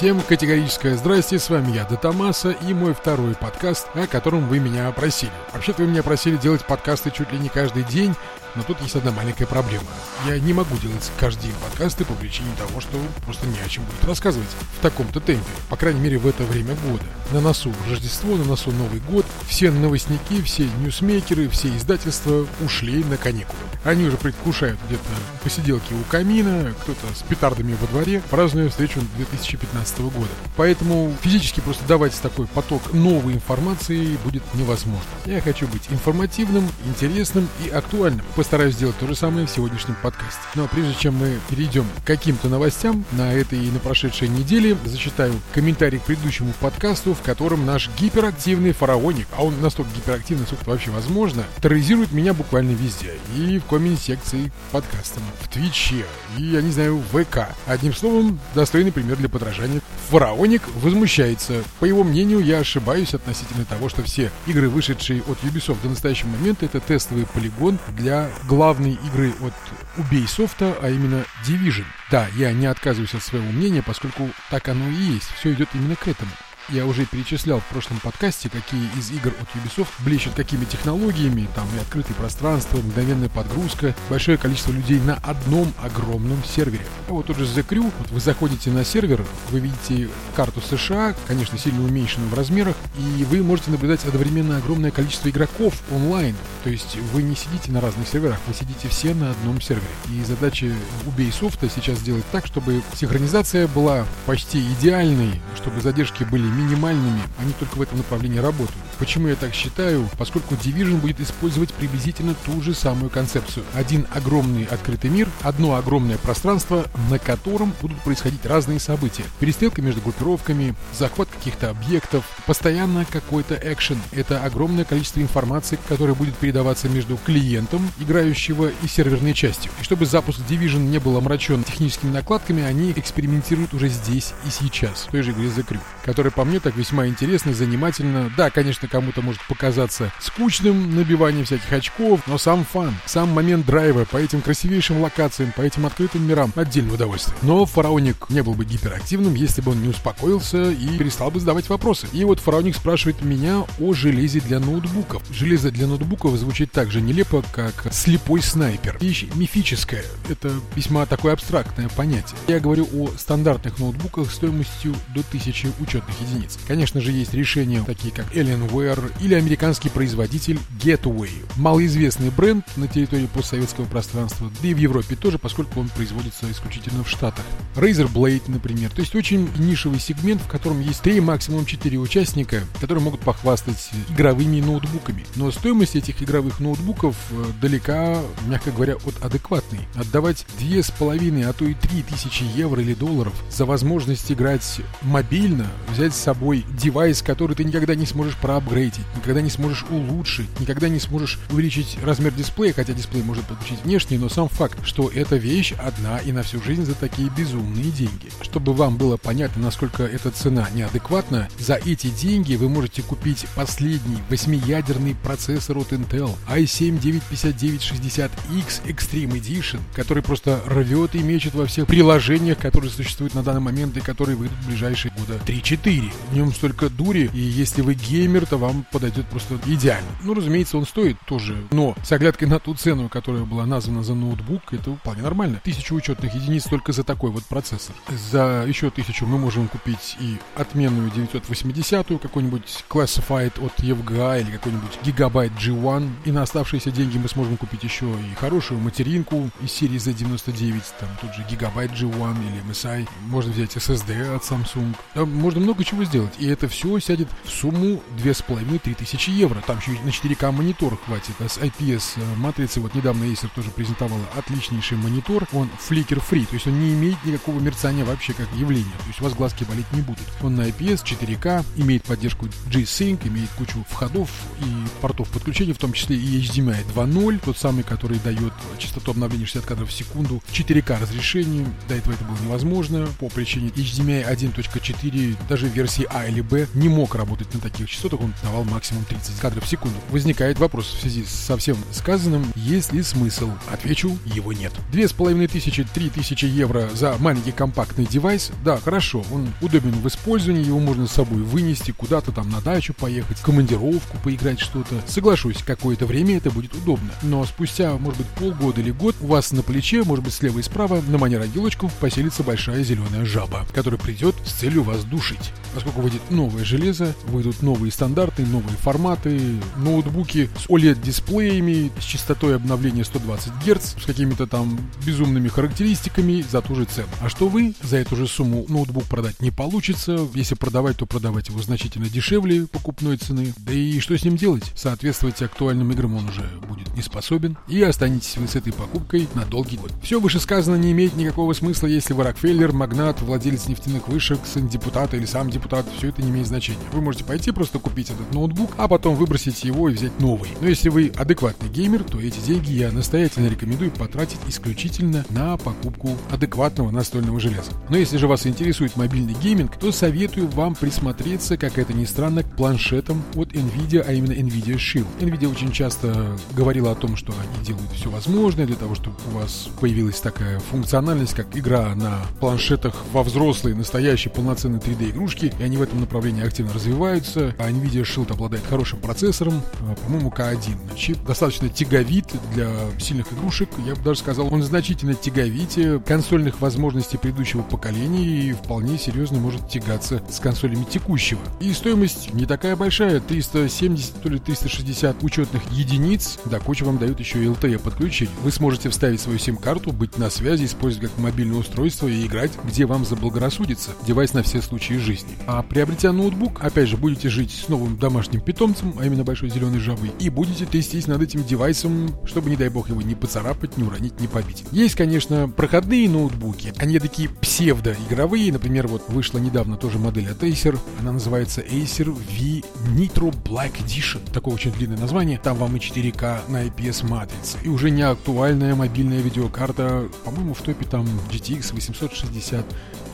Всем категорическое здрасте, с вами я, Датамаса, и мой второй подкаст, о котором вы меня просили. Вообще-то вы меня просили делать подкасты чуть ли не каждый день, но тут есть одна маленькая проблема. Я не могу делать каждый день подкасты по причине того, что просто не о чем будет рассказывать в таком-то темпе. По крайней мере, в это время года. На носу Рождество, на носу Новый год. Все новостники, все ньюсмейкеры, все издательства ушли на каникулы. Они уже предвкушают где-то посиделки у камина, кто-то с петардами во дворе, празднуя встречу 2015 года. Поэтому физически просто давать такой поток новой информации будет невозможно. Я хочу быть информативным, интересным и актуальным постараюсь сделать то же самое в сегодняшнем подкасте. Но прежде чем мы перейдем к каким-то новостям, на этой и на прошедшей неделе зачитаю комментарий к предыдущему подкасту, в котором наш гиперактивный фараоник, а он настолько гиперактивный, сколько вообще возможно, терроризирует меня буквально везде. И в коммент-секции подкаста, в Твиче, и, я не знаю, в ВК. Одним словом, достойный пример для подражания. Фараоник возмущается. По его мнению, я ошибаюсь относительно того, что все игры, вышедшие от Ubisoft до настоящего момента, это тестовый полигон для главной игры от Ubisoft, а именно Division. Да, я не отказываюсь от своего мнения, поскольку так оно и есть. Все идет именно к этому. Я уже перечислял в прошлом подкасте, какие из игр от Ubisoft блещут какими технологиями, там и открытое пространство, мгновенная подгрузка, большое количество людей на одном огромном сервере. А вот тот же The Crew, вот вы заходите на сервер, вы видите карту США, конечно, сильно уменьшенную в размерах, и вы можете наблюдать одновременно огромное количество игроков онлайн. То есть вы не сидите на разных серверах, вы сидите все на одном сервере. И задача Ubisoft сейчас сделать так, чтобы синхронизация была почти идеальной, чтобы задержки были минимальными, они только в этом направлении работают. Почему я так считаю? Поскольку Division будет использовать приблизительно ту же самую концепцию. Один огромный открытый мир, одно огромное пространство, на котором будут происходить разные события. Перестрелка между группировками, захват каких-то объектов, постоянно какой-то экшен. Это огромное количество информации, которая будет передаваться между клиентом, играющего и серверной частью. И чтобы запуск Division не был омрачен техническими накладками, они экспериментируют уже здесь и сейчас, в той же игре The Crew, которая по мне так весьма интересно, занимательно. Да, конечно, кому-то может показаться скучным набивание всяких очков, но сам фан, сам момент драйва по этим красивейшим локациям, по этим открытым мирам — отдельное удовольствие. Но фараоник не был бы гиперактивным, если бы он не успокоился и перестал бы задавать вопросы. И вот фараоник спрашивает меня о железе для ноутбуков. Железо для ноутбуков звучит так же нелепо, как слепой снайпер. Вещь мифическая. Это весьма такое абстрактное понятие. Я говорю о стандартных ноутбуках стоимостью до 1000 учетных единиц. Конечно же, есть решения, такие как Alienware или американский производитель Getaway. Малоизвестный бренд на территории постсоветского пространства, да и в Европе тоже, поскольку он производится исключительно в Штатах. Razer Blade, например. То есть очень нишевый сегмент, в котором есть 3, максимум 4 участника, которые могут похвастать игровыми ноутбуками. Но стоимость этих игровых ноутбуков э, далека, мягко говоря, от адекватной. Отдавать 2,5, а то и 3 тысячи евро или долларов за возможность играть мобильно, взять с собой девайс, который ты никогда не сможешь проапгрейдить, никогда не сможешь улучшить, никогда не сможешь увеличить размер дисплея, хотя дисплей может подключить внешний, но сам факт, что эта вещь одна и на всю жизнь за такие безумные деньги. Чтобы вам было понятно, насколько эта цена неадекватна, за эти деньги вы можете купить последний восьмиядерный процессор от Intel i7-95960X Extreme Edition, который просто рвет и мечет во всех приложениях, которые существуют на данный момент и которые выйдут в ближайшие года 3-4. В нем столько дури, и если вы геймер, это вам подойдет просто идеально. Ну, разумеется, он стоит тоже, но с оглядкой на ту цену, которая была названа за ноутбук, это вполне нормально. Тысячу учетных единиц только за такой вот процессор. За еще тысячу мы можем купить и отменную 980-ю, какой-нибудь Classified от EVGA или какой-нибудь Gigabyte G1. И на оставшиеся деньги мы сможем купить еще и хорошую материнку из серии Z99, там тот же Gigabyte G1 или MSI. Можно взять SSD от Samsung. Там можно много чего сделать. И это все сядет в сумму 2,5 2500 евро. Там еще на 4К монитор хватит. А с IPS э, матрицы, вот недавно Acer тоже презентовала отличнейший монитор. Он фликер free то есть он не имеет никакого мерцания вообще как явления. То есть у вас глазки болеть не будут. Он на IPS 4К, имеет поддержку G-Sync, имеет кучу входов и портов подключения, в том числе и HDMI 2.0, тот самый, который дает частоту обновления 60 кадров в секунду 4К разрешении. До этого это было невозможно по причине HDMI 1.4, даже версии A или B не мог работать на таких частотах, он он давал максимум 30 кадров в секунду. Возникает вопрос в связи со всем сказанным, есть ли смысл? Отвечу, его нет. Две с половиной тысячи, три тысячи евро за маленький компактный девайс, да, хорошо, он удобен в использовании, его можно с собой вынести, куда-то там на дачу поехать, в командировку поиграть что-то. Соглашусь, какое-то время это будет удобно. Но спустя, может быть, полгода или год у вас на плече, может быть, слева и справа, на манер ангелочку поселится большая зеленая жаба, которая придет с целью вас душить. Поскольку выйдет новое железо, выйдут новые стандарты, новые форматы, ноутбуки с OLED-дисплеями, с частотой обновления 120 Гц, с какими-то там безумными характеристиками за ту же цену. А что вы за эту же сумму ноутбук продать не получится, если продавать, то продавать его значительно дешевле покупной цены. Да и что с ним делать? Соответствовать актуальным играм он уже будет не способен, и останетесь вы с этой покупкой на долгий год. Все вышесказанное не имеет никакого смысла, если вы Рокфеллер, магнат, владелец нефтяных вышек, сын депутата или сам депутат, все это не имеет значения. Вы можете пойти просто купить этот ноутбук, а потом выбросить его и взять новый. Но если вы адекватный геймер, то эти деньги я настоятельно рекомендую потратить исключительно на покупку адекватного настольного железа. Но если же вас интересует мобильный гейминг, то советую вам присмотреться, как это ни странно, к планшетам от Nvidia, а именно Nvidia Shield. Nvidia очень часто говорила о том, что они делают все возможное для того, чтобы у вас появилась такая функциональность, как игра на планшетах во взрослые, настоящие, полноценные 3D-игрушки, и они в этом направлении активно развиваются. А Nvidia Shield обладает хорошим процессором, а, по-моему, K1 чип, достаточно тяговит для сильных игрушек, я бы даже сказал, он значительно тяговитей консольных возможностей предыдущего поколения и вполне серьезно может тягаться с консолями текущего. И стоимость не такая большая, 370, то ли 360 учетных единиц, да, До кучи вам дают еще и LTE подключение. Вы сможете вставить свою сим-карту, быть на связи, использовать как мобильное устройство и играть, где вам заблагорассудится. Девайс на все случаи жизни. А приобретя ноутбук, опять же, будете жить с новым домашним питомцем, а именно большой зеленой жабой, и будете трястись над этим девайсом, чтобы, не дай бог, его не поцарапать, не уронить, не побить. Есть, конечно, проходные ноутбуки. Они такие псевдо-игровые. Например, вот вышла недавно тоже модель от Acer. Она называется Acer V Nitro Black Edition. Такое очень длинное название. Там вам и 4К на IPS матрице. И уже не актуальная мобильная видеокарта. По-моему, в топе там GTX 860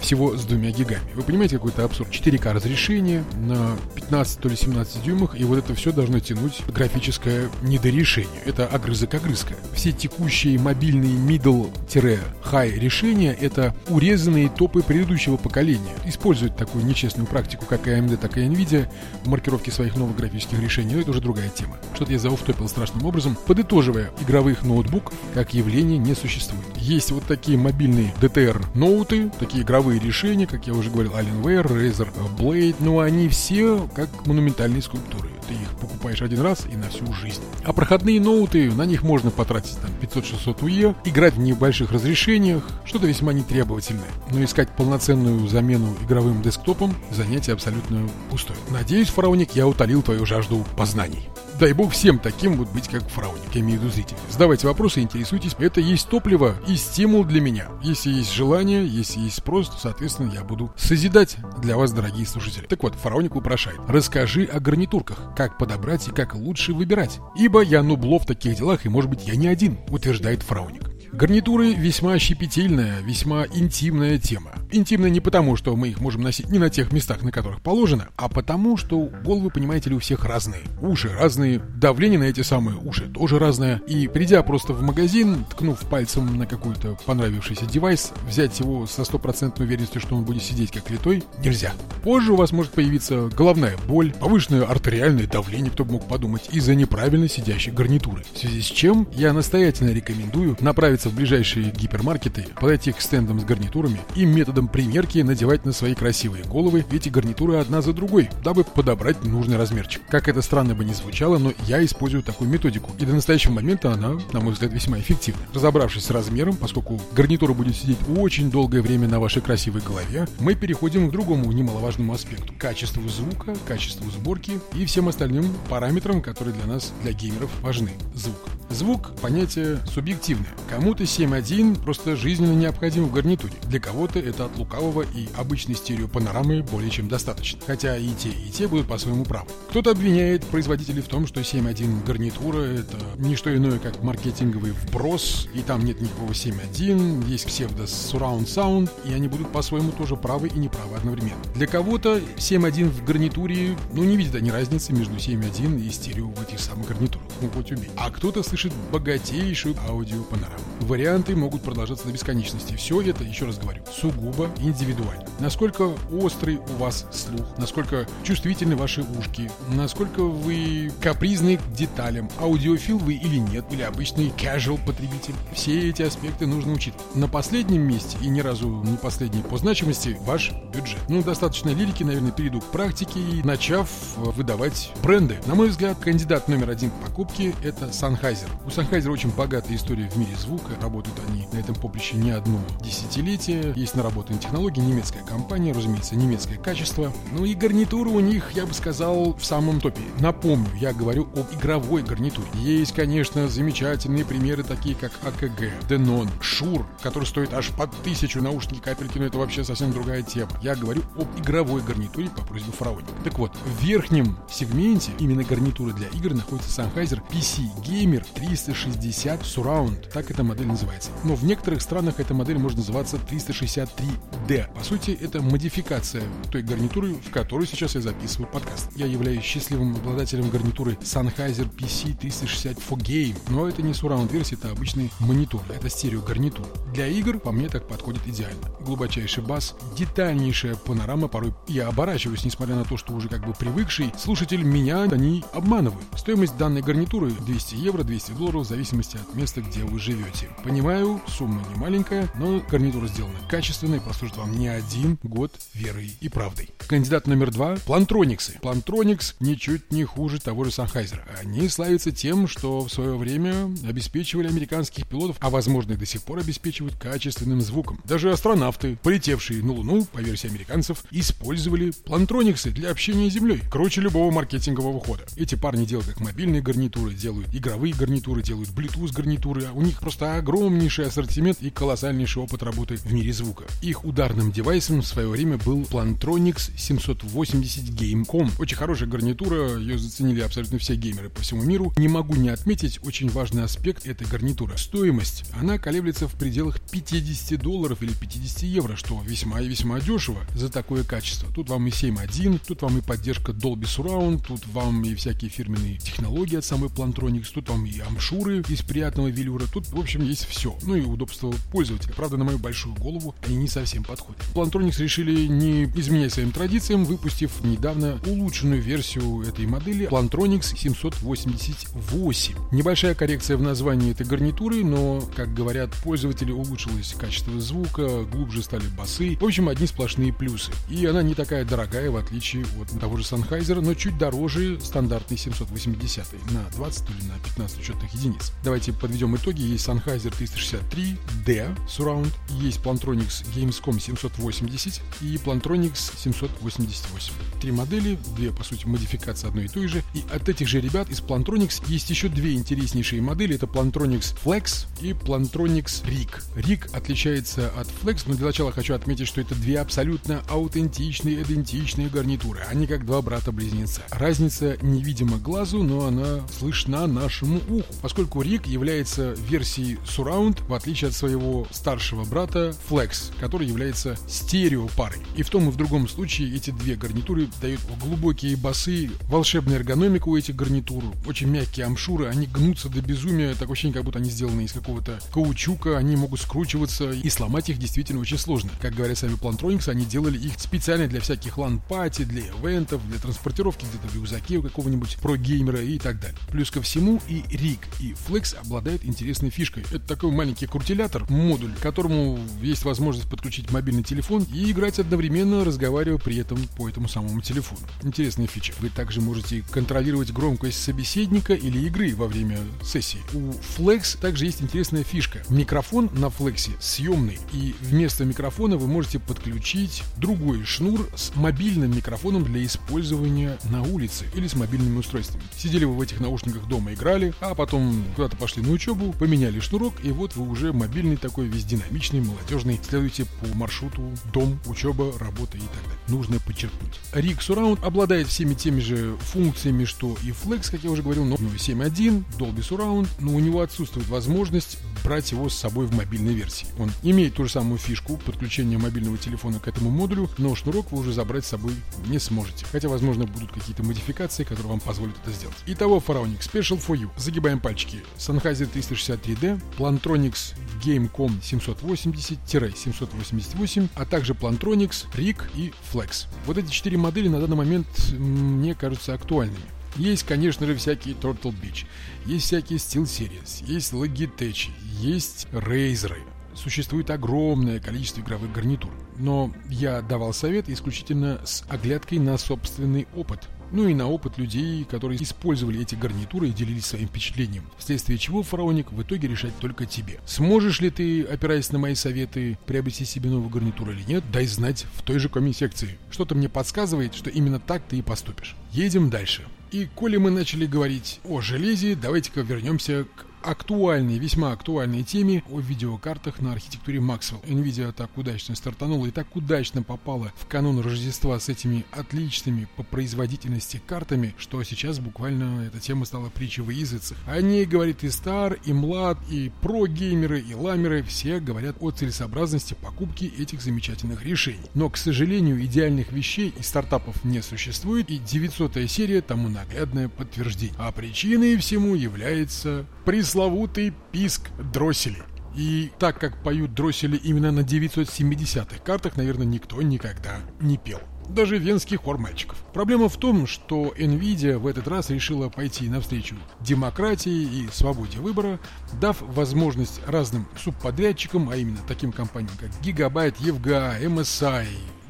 всего с двумя гигами. Вы понимаете, какой-то абсурд? 4К разрешение на 15 то ли 17 дюймах, и вот это все должно тянуть графическое недорешение. Это огрызок-огрызка. Все текущие мобильные middle-high решения — это урезанные топы предыдущего поколения. Используют такую нечестную практику, как и AMD, так и NVIDIA в маркировке своих новых графических решений, но это уже другая тема. Что-то я зауфтопил страшным образом. Подытоживая, игровых ноутбуков как явление не существует. Есть вот такие мобильные DTR-ноуты, такие игровые игровые решения, как я уже говорил, Alienware, Razer Blade, но они все как монументальные скульптуры. Ты их покупаешь один раз и на всю жизнь. А проходные ноуты, на них можно потратить там 500-600 УЕ, играть в небольших разрешениях, что-то весьма нетребовательное. Но искать полноценную замену игровым десктопом занятие абсолютно пустое. Надеюсь, Фараоник, я утолил твою жажду познаний. Дай бог всем таким вот быть, как Фрауник, я имею в виду зрители. Задавайте вопросы, интересуйтесь. Это есть топливо и стимул для меня. Если есть желание, если есть спрос, соответственно, я буду созидать для вас, дорогие слушатели. Так вот, Фрауник упрошает. Расскажи о гарнитурках. Как подобрать и как лучше выбирать. Ибо я нубло в таких делах, и, может быть, я не один, утверждает Фрауник. Гарнитуры весьма щепетильная, весьма интимная тема. Интимная не потому, что мы их можем носить не на тех местах, на которых положено, а потому, что головы, понимаете ли, у всех разные. Уши разные, давление на эти самые уши тоже разное. И придя просто в магазин, ткнув пальцем на какой-то понравившийся девайс, взять его со стопроцентной уверенностью, что он будет сидеть как литой, нельзя. Позже у вас может появиться головная боль, повышенное артериальное давление, кто бы мог подумать, из-за неправильно сидящей гарнитуры. В связи с чем я настоятельно рекомендую направиться в ближайшие гипермаркеты, подойти к стендам с гарнитурами и методом примерки надевать на свои красивые головы эти гарнитуры одна за другой, дабы подобрать нужный размерчик. Как это странно бы не звучало, но я использую такую методику. И до настоящего момента она, на мой взгляд, весьма эффективна. Разобравшись с размером, поскольку гарнитура будет сидеть очень долгое время на вашей красивой голове, мы переходим к другому немаловажному аспекту. Качеству звука, качеству сборки и всем остальным параметрам, которые для нас, для геймеров, важны. Звук. Звук – понятие субъективное. Кому-то 7.1 просто жизненно необходим в гарнитуре. Для кого-то это от лукавого и обычной стереопанорамы более чем достаточно. Хотя и те, и те будут по-своему правы. Кто-то обвиняет производителей в том, что 7.1 гарнитура – это не что иное, как маркетинговый вброс, и там нет никакого 7.1, есть псевдо surround sound, и они будут по-своему тоже правы и неправы одновременно. Для кого-то 7.1 в гарнитуре, ну не видят они разницы между 7.1 и стерео в этих самых гарнитурах. Ну хоть убей. А кто-то слышит богатейшую аудиопанораму. Варианты могут продолжаться до бесконечности. Все это, еще раз говорю, сугубо индивидуально. Насколько острый у вас слух, насколько чувствительны ваши ушки, насколько вы капризны к деталям, аудиофил вы или нет, или обычный casual потребитель. Все эти аспекты нужно учитывать. На последнем месте, и ни разу не последний по значимости, ваш бюджет. Ну, достаточно лирики, наверное, перейду к практике и начав выдавать бренды. На мой взгляд, кандидат номер один к покупке – это Sennheiser. У Sennheiser очень богатая история в мире звука. Работают они на этом поприще не одно десятилетие. Есть наработанные технологии, немецкая компания, разумеется, немецкое качество. Ну и гарнитура у них, я бы сказал, в самом топе. Напомню, я говорю об игровой гарнитуре. Есть, конечно, замечательные примеры, такие как AKG, Denon, Shure, который стоит аж под тысячу наушники капельки, но это вообще совсем другая тема. Я говорю об игровой гарнитуре по просьбе Фараони. Так вот, в верхнем сегменте именно гарнитуры для игр находится Sennheiser PC Gamer 360 Surround. Так эта модель называется. Но в некоторых странах эта модель может называться 363D. По сути, это модификация той гарнитуры, в которой сейчас я записываю подкаст. Я являюсь счастливым обладателем гарнитуры Sennheiser PC 360 for Game, но это не surround версия, это обычный монитор, это стерео гарнитур. Для игр по мне так подходит идеально. Глубочайший бас, детальнейшая панорама, порой я оборачиваюсь, несмотря на то, что уже как бы привыкший слушатель меня они обманывают. Стоимость данной гарнитуры 200 евро, 200 долларов в зависимости от места, где вы живете. Понимаю, сумма не маленькая, но гарнитура сделана качественно и послужит вам не один год верой и правдой. Кандидат номер два – Плантрониксы. Плантроникс ничуть не хуже того же Sennheiser. Они славятся тем, что в свое время обеспечивали американских пилотов, а возможно и до сих пор обеспечивают качественным звуком. Даже астронавты, полетевшие на Луну, по версии американцев, использовали плантрониксы для общения с Землей. Круче любого маркетингового хода. Эти парни делают как мобильные гарнитуры, делают игровые гарнитуры, делают Bluetooth гарнитуры. У них просто огромнейший ассортимент и колоссальнейший опыт работы в мире звука. Их ударным девайсом в свое время был Plantronics 780 Gamecom. Очень хорошая гарнитура, ее заценили абсолютно все геймеры по всему миру. Не могу не отметить очень важный аспект этой гарнитуры. Стоимость. Она колеблется в пределах 50 долларов или 50 евро, что весьма и весьма дешево за такое качество. Тут вам и 7.1, тут вам и поддержка Dolby Surround, тут вам и всякие фирменные технологии от самой Plantronics, тут вам и амшуры из приятного велюра, тут, в общем, есть все. Ну и удобство пользователя. Правда, на мою большую голову они не совсем подходят. Plantronics решили не изменять своим традициям, выпустив недавно улучшенную версию этой модели Plantronics 788. Небольшая коррекция в названии этой гарнитуры, но, как говорят пользователи, улучшилось качество звука, глубже стали басы. В общем, одни сплошные плюсы. И она не такая дорогая, в отличие от того же Sennheiser, но чуть дороже стандартной 780 на 20 или на 15 учетных единиц. Давайте подведем итоги. Есть Sennheiser 363D Surround, есть Plantronics Gamescom 780 и Plantronics 788. Три модели, две, по сути, модификации одной и той же. И от этих же ребят из Plantronics есть еще две интереснейшие модели. Это Plantronics Flex и Plantronics Rig. Rig отличается от Flex, но для начала хочу отметить, что это две абсолютно аутентичные, идентичные гарнитуры. Они как два брата-близнеца. Разница невидима глазу, но она слышна нашему уху, поскольку Rig является версией Surround, в отличие от своего старшего брата Flex, который является стереопарой. И в том и в другом случае эти две гарнитуры дают глубокие басы, волшебная эргономика у этих гарнитур, очень мягкие амшуры, они гнутся до безумия, так ощущение, как будто они сделаны из какого-то каучука, они могут скручиваться, и сломать их действительно очень сложно. Как говорят сами Plantronics, они делали их специально для всяких LAN-party, для ивентов, для транспортировки где-то в рюкзаке у какого-нибудь про-геймера и так далее. Плюс ко всему и Rig, и Flex обладают интересной фишкой. Это такой маленький крутилятор, модуль, к которому есть возможность подключить мобильный телефон и играть одновременно, разговаривая при этом по этому самому телефону. Интересная фича. Вы также можете контролировать громкость собеседника или игры во время сессии. У Flex также есть интересная фишка. Микрофон на Flex съемный, и вместо микрофона вы можете подключить другой шнур с мобильным микрофоном для использования на улице или с мобильными устройствами. Сидя Неделю вы в этих наушниках дома играли, а потом куда-то пошли на учебу, поменяли шнурок, и вот вы уже мобильный такой, весь динамичный, молодежный. Следуете по маршруту дом, учеба, работа и так далее. Нужно подчеркнуть. RIG Surround обладает всеми теми же функциями, что и Flex, как я уже говорил, но 7.1, Dolby Surround, но у него отсутствует возможность брать его с собой в мобильной версии. Он имеет ту же самую фишку подключения мобильного телефона к этому модулю, но шнурок вы уже забрать с собой не сможете. Хотя, возможно, будут какие-то модификации, которые вам позволят это сделать. Итого, Pharaonic Special for You. Загибаем пальчики. Sennheiser 363D, Plantronics Gamecom 780-788, а также Plantronics, RIG и Flex. Вот эти четыре модели на данный момент мне кажутся актуальными. Есть, конечно же, всякие Turtle Beach, есть всякие SteelSeries, есть Logitech, есть Razer. Существует огромное количество игровых гарнитур. Но я давал совет исключительно с оглядкой на собственный опыт – ну и на опыт людей, которые использовали эти гарнитуры и делились своим впечатлением, вследствие чего фараоник в итоге решать только тебе. Сможешь ли ты, опираясь на мои советы, приобрести себе новую гарнитуру или нет, дай знать в той же коми-секции. Что-то мне подсказывает, что именно так ты и поступишь. Едем дальше. И коли мы начали говорить о железе, давайте-ка вернемся к актуальной, весьма актуальной теме о видеокартах на архитектуре Maxwell. Nvidia так удачно стартанула и так удачно попала в канун Рождества с этими отличными по производительности картами, что сейчас буквально эта тема стала притчей в языцах. О ней говорит и стар, и млад, и про-геймеры, и ламеры, все говорят о целесообразности покупки этих замечательных решений. Но, к сожалению, идеальных вещей и стартапов не существует, и 900 серия тому наглядное подтверждение. А причиной всему является прислуга пресловутый писк дросселей. И так как поют дроссели именно на 970-х картах, наверное, никто никогда не пел. Даже венский хор мальчиков. Проблема в том, что Nvidia в этот раз решила пойти навстречу демократии и свободе выбора, дав возможность разным субподрядчикам, а именно таким компаниям как Gigabyte, EVGA, MSI,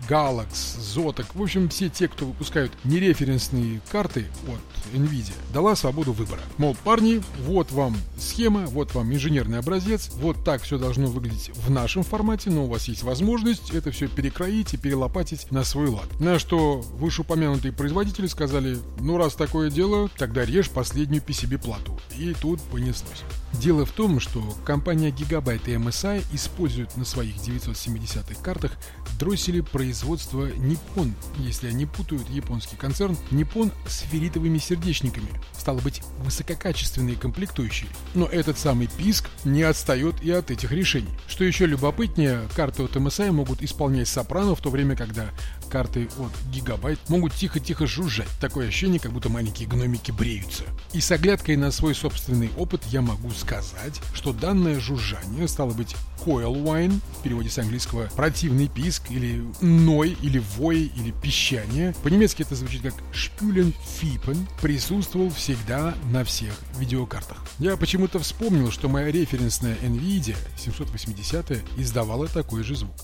Galax, Zotac, в общем, все те, кто выпускают нереференсные карты от NVIDIA, дала свободу выбора. Мол, парни, вот вам схема, вот вам инженерный образец, вот так все должно выглядеть в нашем формате, но у вас есть возможность это все перекроить и перелопатить на свой лад. На что вышеупомянутые производители сказали, ну раз такое дело, тогда режь последнюю PCB-плату. И тут понеслось. Дело в том, что компания Gigabyte и MSI используют на своих 970-х картах дроссели производства Nippon, если они путают японский концерн Nippon с ферритовыми сердечниками. Стало быть, высококачественные комплектующие. Но этот самый писк не отстает и от этих решений. Что еще любопытнее, карты от MSI могут исполнять сопрано, в то время, когда карты от Gigabyte могут тихо-тихо жужжать. Такое ощущение, как будто маленькие гномики бреются. И с оглядкой на свой собственный опыт я могу сказать, что данное жужжание стало быть coil whine, в переводе с английского противный писк, или ной, или вой, или пищание. По-немецки это звучит как шпюлен фипен, присутствовал всегда на всех видеокартах. Я почему-то вспомнил, что моя референсная NVIDIA 780 издавала такой же звук.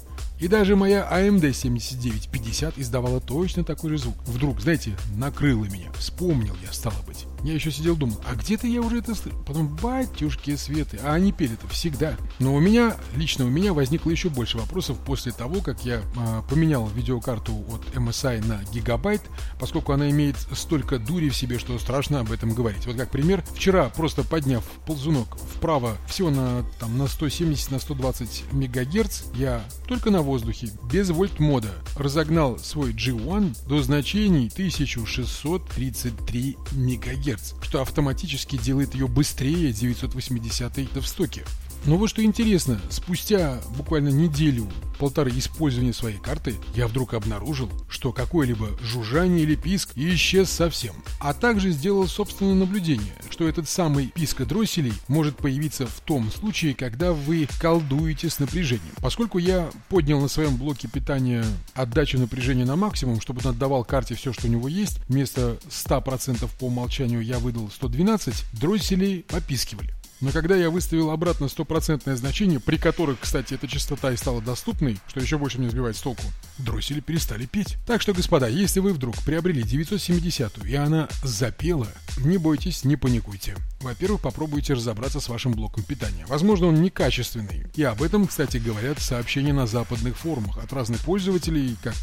И даже моя AMD 7950 издавала точно такой же звук. Вдруг, знаете, накрыло меня. Вспомнил я, стало быть. Я еще сидел думал, а где-то я уже это слышал. Потом, батюшки светы, а они пели это всегда. Но у меня, лично у меня возникло еще больше вопросов после того, как я э, поменял видеокарту от MSI на гигабайт, поскольку она имеет столько дури в себе, что страшно об этом говорить. Вот как пример, вчера просто подняв ползунок вправо всего на, там, на 170 на 120 мегагерц, я только на воздухе, без вольт мода, разогнал свой G1 до значений 1633 мегагерц. Гц, что автоматически делает ее быстрее 980 в стоке. Но вот что интересно, спустя буквально неделю, полторы использования своей карты, я вдруг обнаружил, что какое-либо жужжание или писк исчез совсем. А также сделал собственное наблюдение, что этот самый писк дросселей может появиться в том случае, когда вы колдуете с напряжением. Поскольку я поднял на своем блоке питания отдачу напряжения на максимум, чтобы он отдавал карте все, что у него есть, вместо 100% по умолчанию я выдал 112, дросселей попискивали. Но когда я выставил обратно стопроцентное значение, при которых, кстати, эта частота и стала доступной, что еще больше мне сбивает с толку, дроссели перестали петь. Так что, господа, если вы вдруг приобрели 970 и она запела, не бойтесь, не паникуйте. Во-первых, попробуйте разобраться с вашим блоком питания. Возможно, он некачественный. И об этом, кстати, говорят сообщения на западных форумах от разных пользователей, как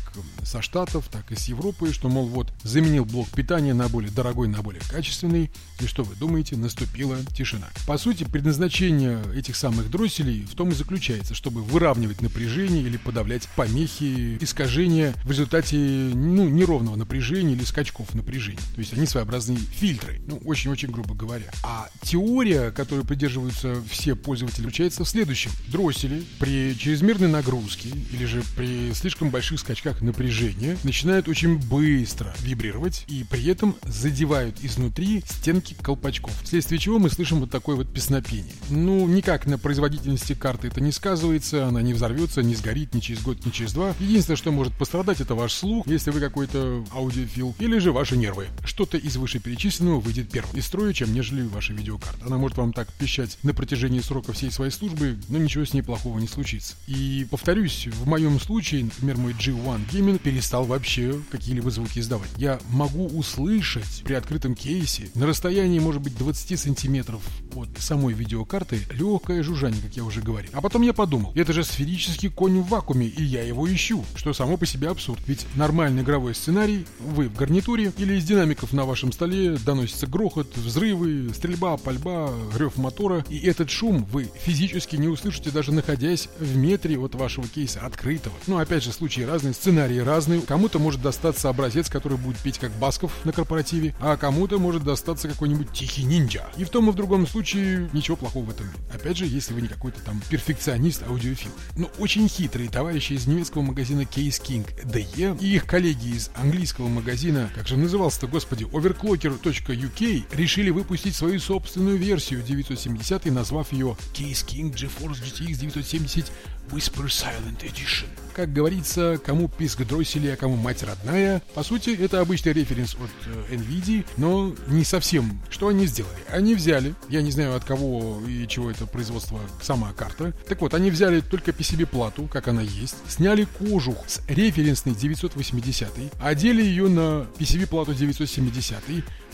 со Штатов, так и с Европы, что, мол, вот, заменил блок питания на более дорогой, на более качественный, и что вы думаете, наступила тишина. По сути, предназначение этих самых дросселей в том и заключается, чтобы выравнивать напряжение или подавлять помехи, искажения в результате ну, неровного напряжения или скачков напряжения. То есть они своеобразные фильтры, ну, очень-очень грубо говоря. А теория, которой придерживаются все пользователи, заключается в следующем. Дроссели при чрезмерной нагрузке или же при слишком больших скачках напряжения начинают очень быстро вибрировать и при этом задевают изнутри стенки колпачков, вследствие чего мы слышим вот такое вот песнопение. Ну, никак на производительности карты это не сказывается, она не взорвется, не сгорит ни через год, ни через два. Единственное, что может пострадать, это ваш слух, если вы какой-то аудиофил, или же ваши нервы. Что-то из вышеперечисленного выйдет первым из строя, чем нежели ваша видеокарта. Она может вам так пищать на протяжении срока всей своей службы, но ничего с ней плохого не случится. И повторюсь, в моем случае, например, мой G1 Gaming перестал вообще какие-либо звуки издавать. Я могу услышать при открытом кейсе на расстоянии, может быть, 20 сантиметров от самой видеокарты легкое жужжание, как я уже говорил. А потом я подумал, это же сферический конь в вакууме, и я его ищу, что само по себе абсурд. Ведь нормальный игровой сценарий, вы в гарнитуре или из динамиков на вашем столе доносится грохот, взрывы, стрельба, пальба, рев мотора, и этот шум вы физически не услышите, даже находясь в метре от вашего кейса открытого. Ну, опять же, случаи разные, сценарии разные. Кому-то может достаться образец, который будет петь как Басков на корпоративе, а кому-то может достаться какой-нибудь тихий ниндзя. И в том и в другом случае ничего плохого в этом. Опять же, если вы не какой-то там перфекционист, аудиофил. Но очень хитрые товарищи из немецкого магазина Case King DE и их коллеги из английского магазина, как же назывался-то, господи, overclocker.uk, решили выпустить свою собственную версию 970, назвав ее Case King GeForce GTX 970 Whisper Silent Edition. Как говорится, кому писк дроссели, а кому мать родная. По сути, это обычный референс от э, NVIDIA, но не совсем. Что они сделали? Они взяли, я не знаю от кого и чего это производство, сама карта. Так вот, они взяли только PCB-плату, как она есть, сняли кожух с референсной 980, одели ее на PCB-плату 970,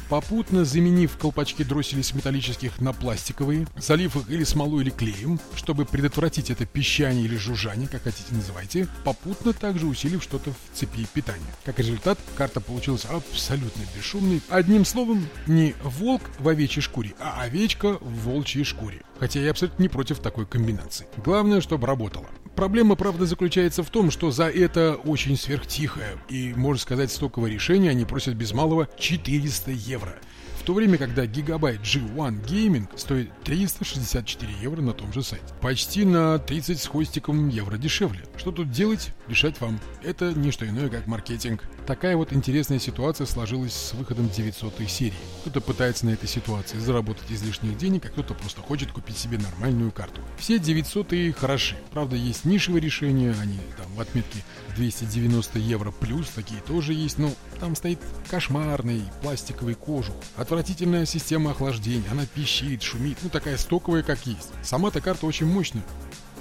попутно заменив колпачки дросселей с металлических на пластиковые, залив их или смолой, или клеем, чтобы предотвратить это пищание или жужжание, как хотите называйте, попутно также усилив что-то в цепи питания. Как результат, карта получилась абсолютно бесшумной. Одним словом, не волк в овечьей шкуре, а овечка в волчьей шкуре. Хотя я абсолютно не против такой комбинации. Главное, чтобы работало. Проблема, правда, заключается в том, что за это очень сверхтихое и, можно сказать, стоковое решение они просят без малого 400 евро – в то время, когда гигабайт G1 Gaming стоит 364 евро на том же сайте. Почти на 30 с хвостиком евро дешевле. Что тут делать, решать вам. Это не что иное, как маркетинг. Такая вот интересная ситуация сложилась с выходом 900 серии. Кто-то пытается на этой ситуации заработать излишних денег, а кто-то просто хочет купить себе нормальную карту. Все 900 хороши. Правда, есть нишевые решения, они там в отметке 290 евро плюс, такие тоже есть, но там стоит кошмарный пластиковый кожух. Отвратительная система охлаждения, она пищит, шумит, ну такая стоковая как есть. Сама-то карта очень мощная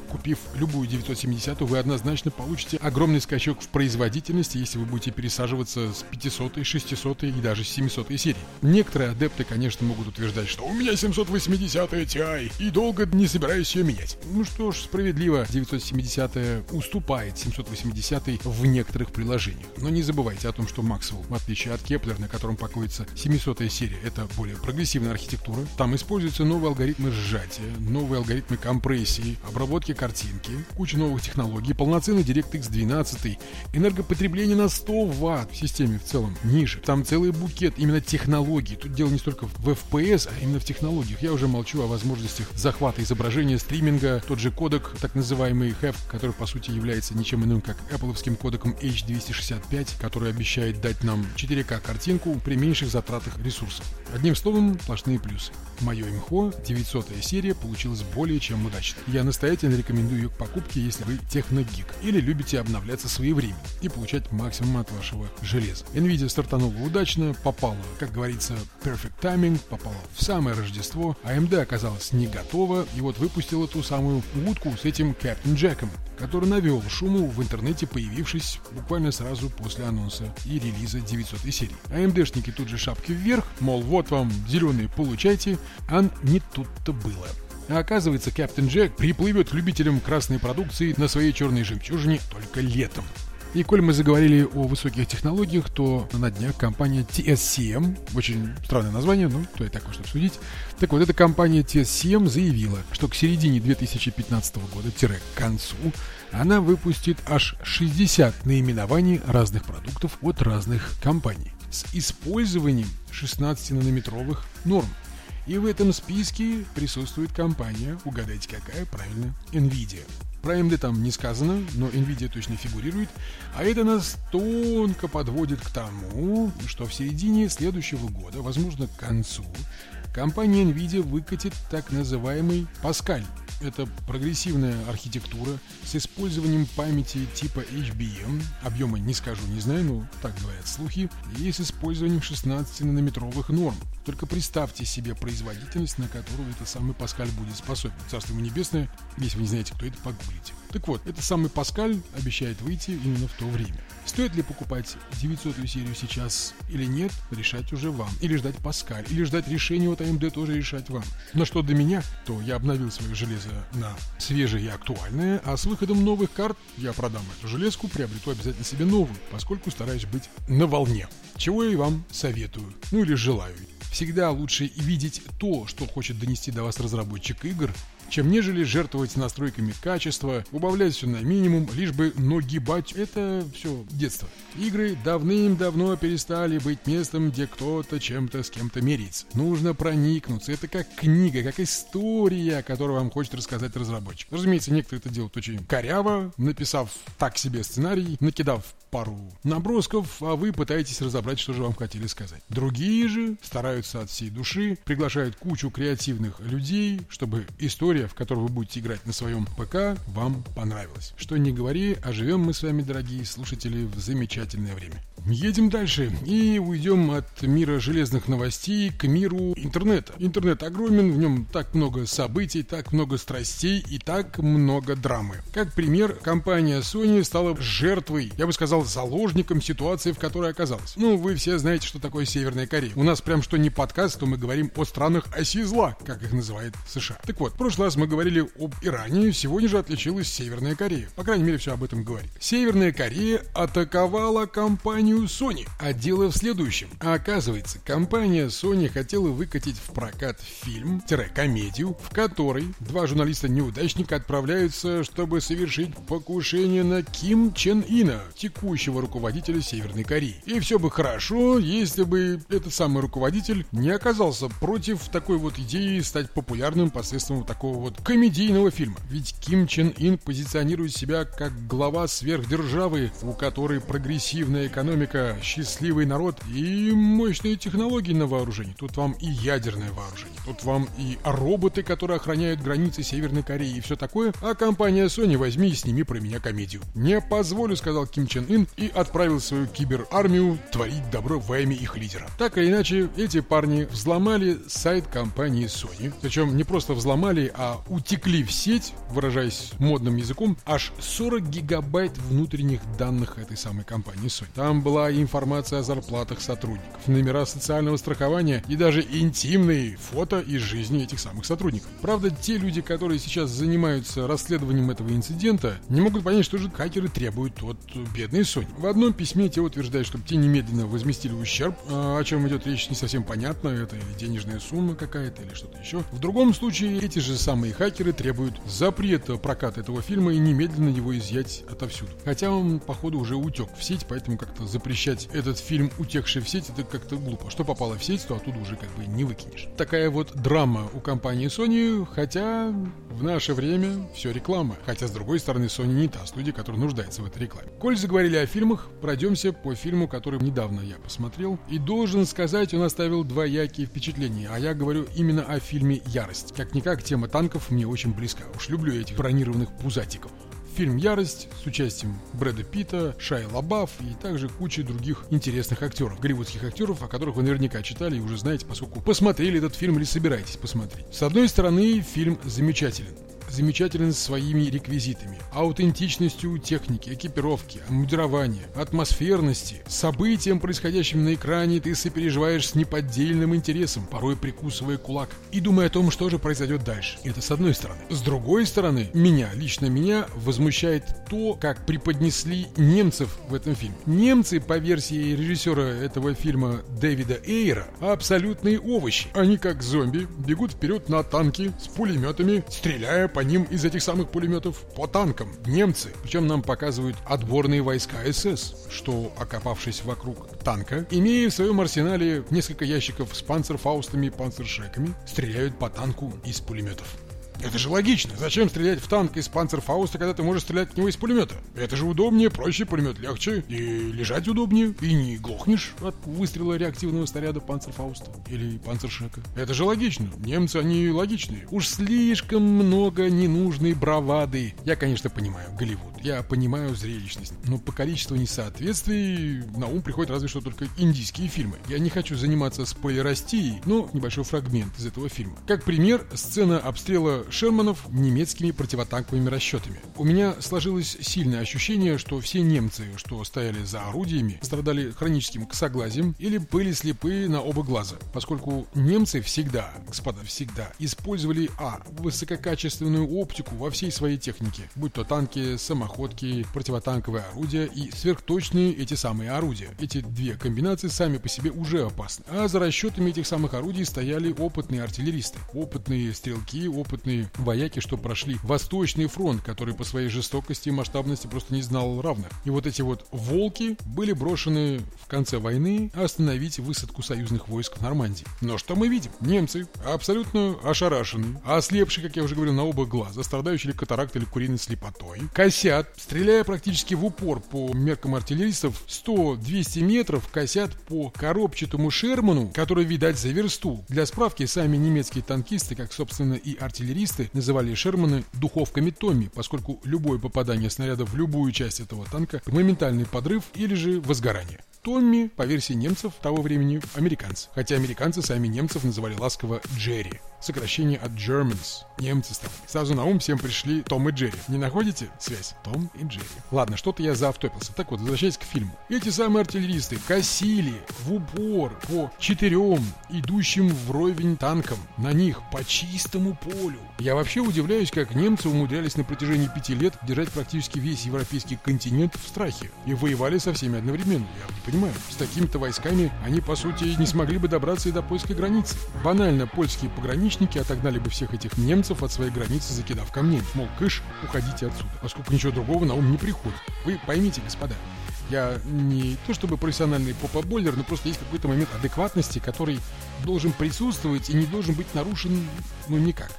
купив любую 970, вы однозначно получите огромный скачок в производительности, если вы будете пересаживаться с 500, 600 и даже 700 серии. Некоторые адепты, конечно, могут утверждать, что у меня 780 Ti и долго не собираюсь ее менять. Ну что ж, справедливо, 970 уступает 780 в некоторых приложениях. Но не забывайте о том, что Maxwell, в отличие от Kepler, на котором покоится 700 серия, это более прогрессивная архитектура. Там используются новые алгоритмы сжатия, новые алгоритмы компрессии, обработки картинки, куча новых технологий, полноценный DirectX 12, энергопотребление на 100 Вт в системе в целом ниже. Там целый букет именно технологий. Тут дело не столько в FPS, а именно в технологиях. Я уже молчу о возможностях захвата изображения, стриминга, тот же кодек, так называемый HEV, который по сути является ничем иным, как Apple кодеком H265, который обещает дать нам 4К картинку при меньших затратах ресурсов. Одним словом, сплошные плюсы. Мое имхо, 900 серия, получилась более чем удачной. Я настоятельно рекомендую ее к покупке, если вы техногик или любите обновляться своевременно и получать максимум от вашего железа. Nvidia стартанула удачно, попала, как говорится, perfect timing, попала в самое Рождество, AMD оказалась не готова и вот выпустила ту самую утку с этим Captain Джеком, который навел шуму в интернете, появившись буквально сразу после анонса и релиза 900 серии. AMD-шники тут же шапки вверх, мол, вот вам зеленые получайте, а не тут-то было. А оказывается, Captain Джек приплывет любителям красной продукции на своей черной жемчужине только летом. И коль мы заговорили о высоких технологиях, то на днях компания TSCM, очень странное название, но то и такое, чтобы судить. Так вот, эта компания TSCM заявила, что к середине 2015 года, к концу, она выпустит аж 60 наименований разных продуктов от разных компаний с использованием 16-нанометровых норм. И в этом списке присутствует компания, угадайте какая, правильно, NVIDIA. Про AMD там не сказано, но Nvidia точно фигурирует, а это нас тонко подводит к тому, что в середине следующего года, возможно к концу, компания Nvidia выкатит так называемый Pascal – это прогрессивная архитектура с использованием памяти типа HBM, объема не скажу, не знаю, но так говорят слухи, и с использованием 16-нанометровых норм. Только представьте себе производительность, на которую этот самый Паскаль будет способен. Царство ему небесное, если вы не знаете, кто это, погуглите. Так вот, этот самый Паскаль обещает выйти именно в то время. Стоит ли покупать 900 серию сейчас или нет, решать уже вам. Или ждать Паскаль, или ждать решения от AMD тоже решать вам. Но что до меня, то я обновил свое железо на свежее и актуальное, а с выходом новых карт я продам эту железку, приобрету обязательно себе новую, поскольку стараюсь быть на волне. Чего я и вам советую, ну или желаю. Всегда лучше видеть то, что хочет донести до вас разработчик игр, чем нежели жертвовать настройками качества, убавлять все на минимум, лишь бы нагибать. Это все детство. Игры давным-давно перестали быть местом, где кто-то чем-то с кем-то меряется. Нужно проникнуться. Это как книга, как история, которую вам хочет рассказать разработчик. Разумеется, некоторые это делают очень коряво, написав так себе сценарий, накидав пару набросков, а вы пытаетесь разобрать, что же вам хотели сказать. Другие же стараются от всей души, приглашают кучу креативных людей, чтобы история, в которую вы будете играть на своем ПК, вам понравилась. Что не говори, а живем мы с вами, дорогие слушатели, в замечательное время. Едем дальше и уйдем от мира железных новостей к миру интернета. Интернет огромен, в нем так много событий, так много страстей и так много драмы. Как пример, компания Sony стала жертвой, я бы сказал, заложником ситуации, в которой оказалась. Ну, вы все знаете, что такое Северная Корея. У нас прям что не подкаст, то мы говорим о странах оси зла, как их называет США. Так вот, в прошлый раз мы говорили об Иране, сегодня же отличилась Северная Корея. По крайней мере, все об этом говорит. Северная Корея атаковала компанию компанию Sony. А дело в следующем. А оказывается, компания Sony хотела выкатить в прокат фильм-комедию, в которой два журналиста-неудачника отправляются, чтобы совершить покушение на Ким Чен Ина, текущего руководителя Северной Кореи. И все бы хорошо, если бы этот самый руководитель не оказался против такой вот идеи стать популярным посредством такого вот комедийного фильма. Ведь Ким Чен Ин позиционирует себя как глава сверхдержавы, у которой прогрессивная экономика экономика, счастливый народ и мощные технологии на вооружении. Тут вам и ядерное вооружение, тут вам и роботы, которые охраняют границы Северной Кореи и все такое. А компания Sony возьми и сними про меня комедию. Не позволю, сказал Ким Чен Ын и отправил свою киберармию творить добро во имя их лидера. Так или иначе, эти парни взломали сайт компании Sony. Причем не просто взломали, а утекли в сеть, выражаясь модным языком, аж 40 гигабайт внутренних данных этой самой компании Sony. Там был была информация о зарплатах сотрудников, номера социального страхования и даже интимные фото из жизни этих самых сотрудников. Правда, те люди, которые сейчас занимаются расследованием этого инцидента, не могут понять, что же хакеры требуют от бедной Sony. В одном письме те утверждают, чтобы те немедленно возместили ущерб, а о чем идет речь не совсем понятно, это или денежная сумма какая-то, или что-то еще. В другом случае эти же самые хакеры требуют запрета проката этого фильма и немедленно его изъять отовсюду. Хотя он, походу, уже утек в сеть, поэтому как-то запрещать этот фильм, утекший в сеть, это как-то глупо. Что попало в сеть, то оттуда уже как бы не выкинешь. Такая вот драма у компании Sony, хотя в наше время все реклама. Хотя, с другой стороны, Sony не та студия, которая нуждается в этой рекламе. Коль заговорили о фильмах, пройдемся по фильму, который недавно я посмотрел. И должен сказать, он оставил двоякие впечатления. А я говорю именно о фильме «Ярость». Как-никак, тема танков мне очень близка. Уж люблю этих бронированных пузатиков. Фильм «Ярость» с участием Брэда Питта, Шай Лабаф и также кучи других интересных актеров, голливудских актеров, о которых вы наверняка читали и уже знаете, поскольку посмотрели этот фильм или собираетесь посмотреть. С одной стороны, фильм замечателен замечателен своими реквизитами, аутентичностью техники, экипировки, мудирования, атмосферности. Событиям, происходящим на экране, ты сопереживаешь с неподдельным интересом, порой прикусывая кулак и думая о том, что же произойдет дальше. Это с одной стороны. С другой стороны, меня, лично меня, возмущает то, как преподнесли немцев в этом фильме. Немцы, по версии режиссера этого фильма Дэвида Эйра, абсолютные овощи. Они как зомби бегут вперед на танки с пулеметами, стреляя по ним из этих самых пулеметов по танкам. Немцы. Причем нам показывают отборные войска СС, что, окопавшись вокруг танка, имея в своем арсенале несколько ящиков с панцерфаустами и панцершеками, стреляют по танку из пулеметов. Это же логично. Зачем стрелять в танк из панцерфауста, когда ты можешь стрелять в него из пулемета? Это же удобнее, проще, пулемет легче, и лежать удобнее, и не глохнешь от выстрела реактивного снаряда панцерфауста или панцершека. Это же логично. Немцы, они логичные. Уж слишком много ненужной бравады. Я, конечно, понимаю, Голливуд. Я понимаю зрелищность. Но по количеству несоответствий на ум приходят разве что только индийские фильмы. Я не хочу заниматься спойлеростией, но небольшой фрагмент из этого фильма. Как пример, сцена обстрела Шерманов немецкими противотанковыми расчетами. У меня сложилось сильное ощущение, что все немцы, что стояли за орудиями, страдали хроническим косоглазием или были слепы на оба глаза, поскольку немцы всегда, господа, всегда использовали а. высококачественную оптику во всей своей технике, будь то танки, самоходки, противотанковые орудия и сверхточные эти самые орудия. Эти две комбинации сами по себе уже опасны. А за расчетами этих самых орудий стояли опытные артиллеристы, опытные стрелки, опытные вояки, что прошли Восточный фронт, который по своей жестокости и масштабности просто не знал равных. И вот эти вот «волки» были брошены в конце войны остановить высадку союзных войск в Нормандии. Но что мы видим? Немцы абсолютно ошарашены, ослепшие, как я уже говорил, на оба глаза, страдающие ли катарактой или куриной слепотой, косят, стреляя практически в упор по меркам артиллеристов 100-200 метров, косят по коробчатому Шерману, который, видать, за версту. Для справки, сами немецкие танкисты, как, собственно, и артиллеристы, Специалисты называли Шерманы духовками Томми, поскольку любое попадание снаряда в любую часть этого танка – моментальный подрыв или же возгорание. Томми, по версии немцев того времени, американцы. Хотя американцы сами немцев называли ласково Джерри. Сокращение от Germans. Немцы стали. Сразу на ум всем пришли Том и Джерри. Не находите связь? Том и Джерри. Ладно, что-то я заавтопился. Так вот, возвращаясь к фильму. Эти самые артиллеристы косили в упор по четырем идущим вровень танкам. На них по чистому полю. Я вообще удивляюсь, как немцы умудрялись на протяжении пяти лет держать практически весь европейский континент в страхе. И воевали со всеми одновременно. Я не понимаю. С такими-то войсками они, по сути, не смогли бы добраться и до польской границы. Банально, польские пограничники отогнали бы всех этих немцев от своей границы, закидав камнями. Мол, кыш, уходите отсюда. Поскольку ничего другого на ум не приходит. Вы поймите, господа, я не то чтобы профессиональный попа-бойлер, но просто есть какой-то момент адекватности, который должен присутствовать и не должен быть нарушен ну никак.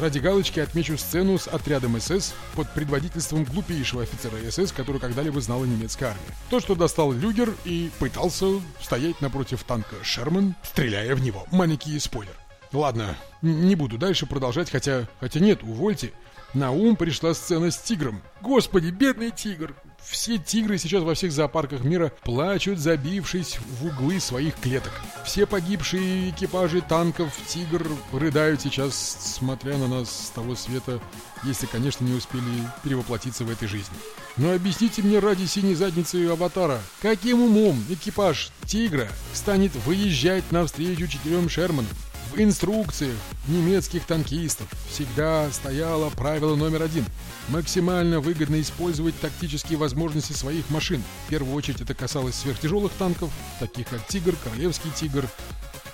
Ради галочки отмечу сцену с отрядом СС под предводительством глупейшего офицера СС, который когда-либо знала немецкая армия. То, что достал Люгер и пытался стоять напротив танка Шерман, стреляя в него. Маленький спойлер. Ладно, не буду дальше продолжать, хотя... Хотя нет, увольте. На ум пришла сцена с тигром. Господи, бедный тигр! Все тигры сейчас во всех зоопарках мира плачут, забившись в углы своих клеток. Все погибшие экипажи танков «Тигр» рыдают сейчас, смотря на нас с того света, если, конечно, не успели перевоплотиться в этой жизни. Но объясните мне ради синей задницы аватара, каким умом экипаж «Тигра» станет выезжать навстречу четырем Шерманам? В инструкциях немецких танкистов всегда стояло правило номер один – максимально выгодно использовать тактические возможности своих машин. В первую очередь это касалось сверхтяжелых танков, таких как «Тигр», «Королевский тигр»,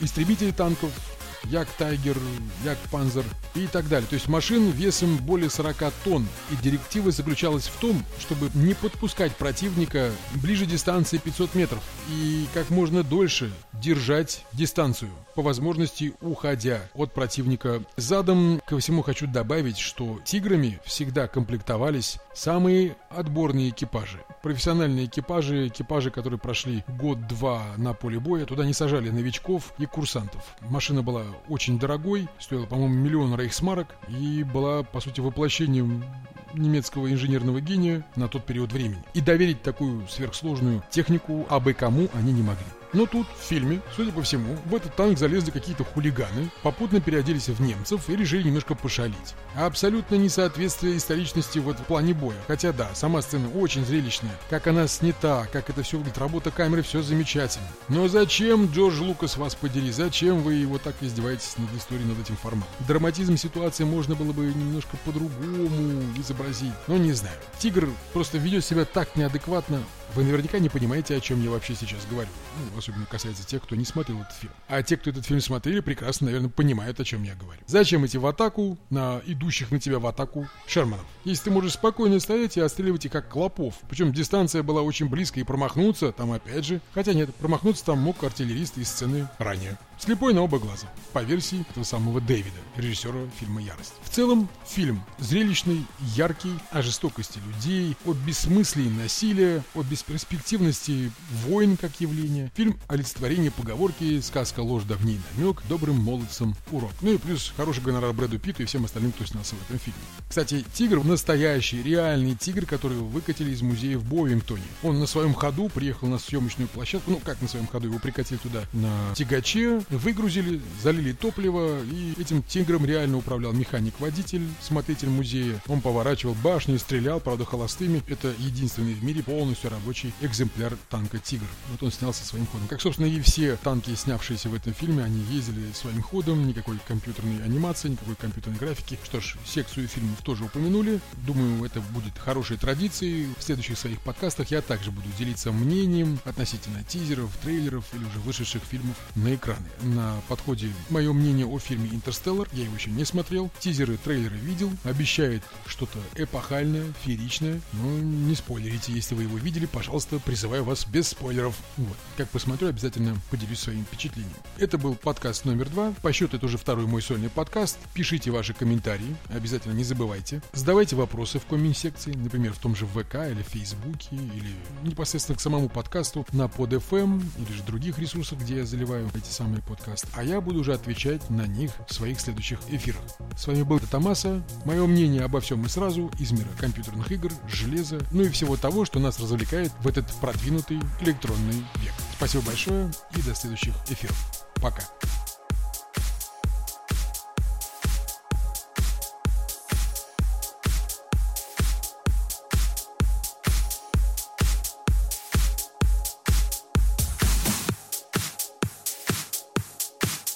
истребители танков, Як Тайгер, Як Панзер и так далее. То есть машин весом более 40 тонн. И директива заключалась в том, чтобы не подпускать противника ближе дистанции 500 метров и как можно дольше держать дистанцию, по возможности уходя от противника задом. Ко всему хочу добавить, что «Тиграми» всегда комплектовались самые отборные экипажи. Профессиональные экипажи, экипажи, которые прошли год-два на поле боя, туда не сажали новичков и курсантов. Машина была очень дорогой, стоила, по-моему, миллион рейхсмарок и была, по сути, воплощением немецкого инженерного гения на тот период времени. И доверить такую сверхсложную технику абы кому они не могли. Но тут, в фильме, судя по всему, в этот танк залезли какие-то хулиганы, попутно переоделись в немцев и решили немножко пошалить. А абсолютно несоответствие историчности вот в плане боя. Хотя да, сама сцена очень зрелищная. Как она снята, как это все выглядит, работа камеры, все замечательно. Но зачем, Джордж Лукас, вас подери, зачем вы его так издеваетесь над историей, над этим форматом? Драматизм ситуации можно было бы немножко по-другому изобразить. Но не знаю. Тигр просто ведет себя так неадекватно, вы наверняка не понимаете, о чем я вообще сейчас говорю. Ну, особенно касается тех, кто не смотрел этот фильм. А те, кто этот фильм смотрели, прекрасно, наверное, понимают, о чем я говорю. Зачем идти в атаку на идущих на тебя в атаку Шерманов? Если ты можешь спокойно стоять и отстреливать их как клопов. Причем дистанция была очень близкая, и промахнуться там опять же. Хотя нет, промахнуться там мог артиллерист из сцены ранее. Слепой на оба глаза, по версии этого самого Дэвида, режиссера фильма «Ярость». В целом, фильм зрелищный, яркий, о жестокости людей, о бессмыслии насилия, о бесперспективности войн как явления. Фильм олицетворение поговорки «Сказка ложь давней намек, добрым молодцам урок». Ну и плюс хороший гонорар Брэду Питту и всем остальным, кто снялся в этом фильме. Кстати, тигр настоящий, реальный тигр, который выкатили из музея в Боуингтоне. Он на своем ходу приехал на съемочную площадку, ну как на своем ходу, его прикатили туда на тягаче, выгрузили, залили топливо, и этим тигром реально управлял механик-водитель, смотритель музея. Он поворачивал башню и стрелял, правда, холостыми. Это единственный в мире полностью рабочий экземпляр танка «Тигр». Вот он снялся своим ходом. Как, собственно, и все танки, снявшиеся в этом фильме, они ездили своим ходом, никакой компьютерной анимации, никакой компьютерной графики. Что ж, секцию фильмов тоже упомянули. Думаю, это будет хорошей традицией. В следующих своих подкастах я также буду делиться мнением относительно тизеров, трейлеров или уже вышедших фильмов на экраны на подходе мое мнение о фильме «Интерстеллар». Я его еще не смотрел. Тизеры, трейлеры видел. Обещает что-то эпохальное, фееричное. Но не спойлерите, если вы его видели. Пожалуйста, призываю вас без спойлеров. Вот. Как посмотрю, обязательно поделюсь своим впечатлением. Это был подкаст номер два. По счету это уже второй мой сольный подкаст. Пишите ваши комментарии. Обязательно не забывайте. Задавайте вопросы в коммент-секции. Например, в том же ВК или Фейсбуке. Или непосредственно к самому подкасту на PodFM или же других ресурсах, где я заливаю эти самые подкаст, а я буду уже отвечать на них в своих следующих эфирах. С вами был Томаса. Мое мнение обо всем и сразу из мира компьютерных игр, железа, ну и всего того, что нас развлекает в этот продвинутый электронный век. Спасибо большое и до следующих эфиров. Пока.